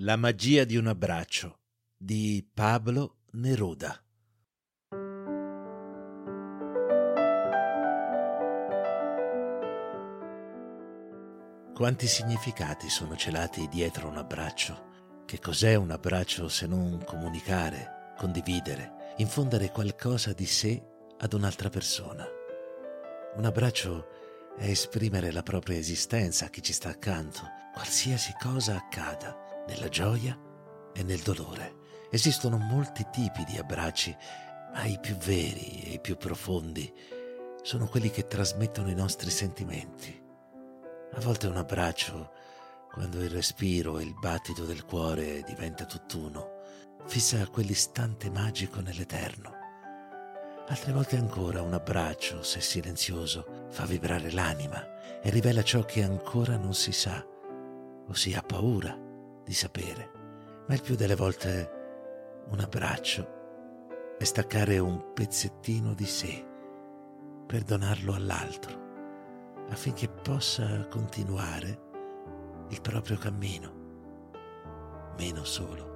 La magia di un abbraccio di Pablo Neruda. Quanti significati sono celati dietro un abbraccio? Che cos'è un abbraccio se non comunicare, condividere, infondere qualcosa di sé ad un'altra persona? Un abbraccio è esprimere la propria esistenza a chi ci sta accanto, qualsiasi cosa accada, nella gioia e nel dolore. Esistono molti tipi di abbracci, ma i più veri e i più profondi sono quelli che trasmettono i nostri sentimenti. A volte un abbraccio, quando il respiro e il battito del cuore diventa tutt'uno, fissa quell'istante magico nell'eterno. Altre volte ancora un abbraccio, se silenzioso, fa vibrare l'anima e rivela ciò che ancora non si sa o si ha paura di sapere. Ma il più delle volte un abbraccio è staccare un pezzettino di sé per donarlo all'altro affinché possa continuare il proprio cammino, meno solo.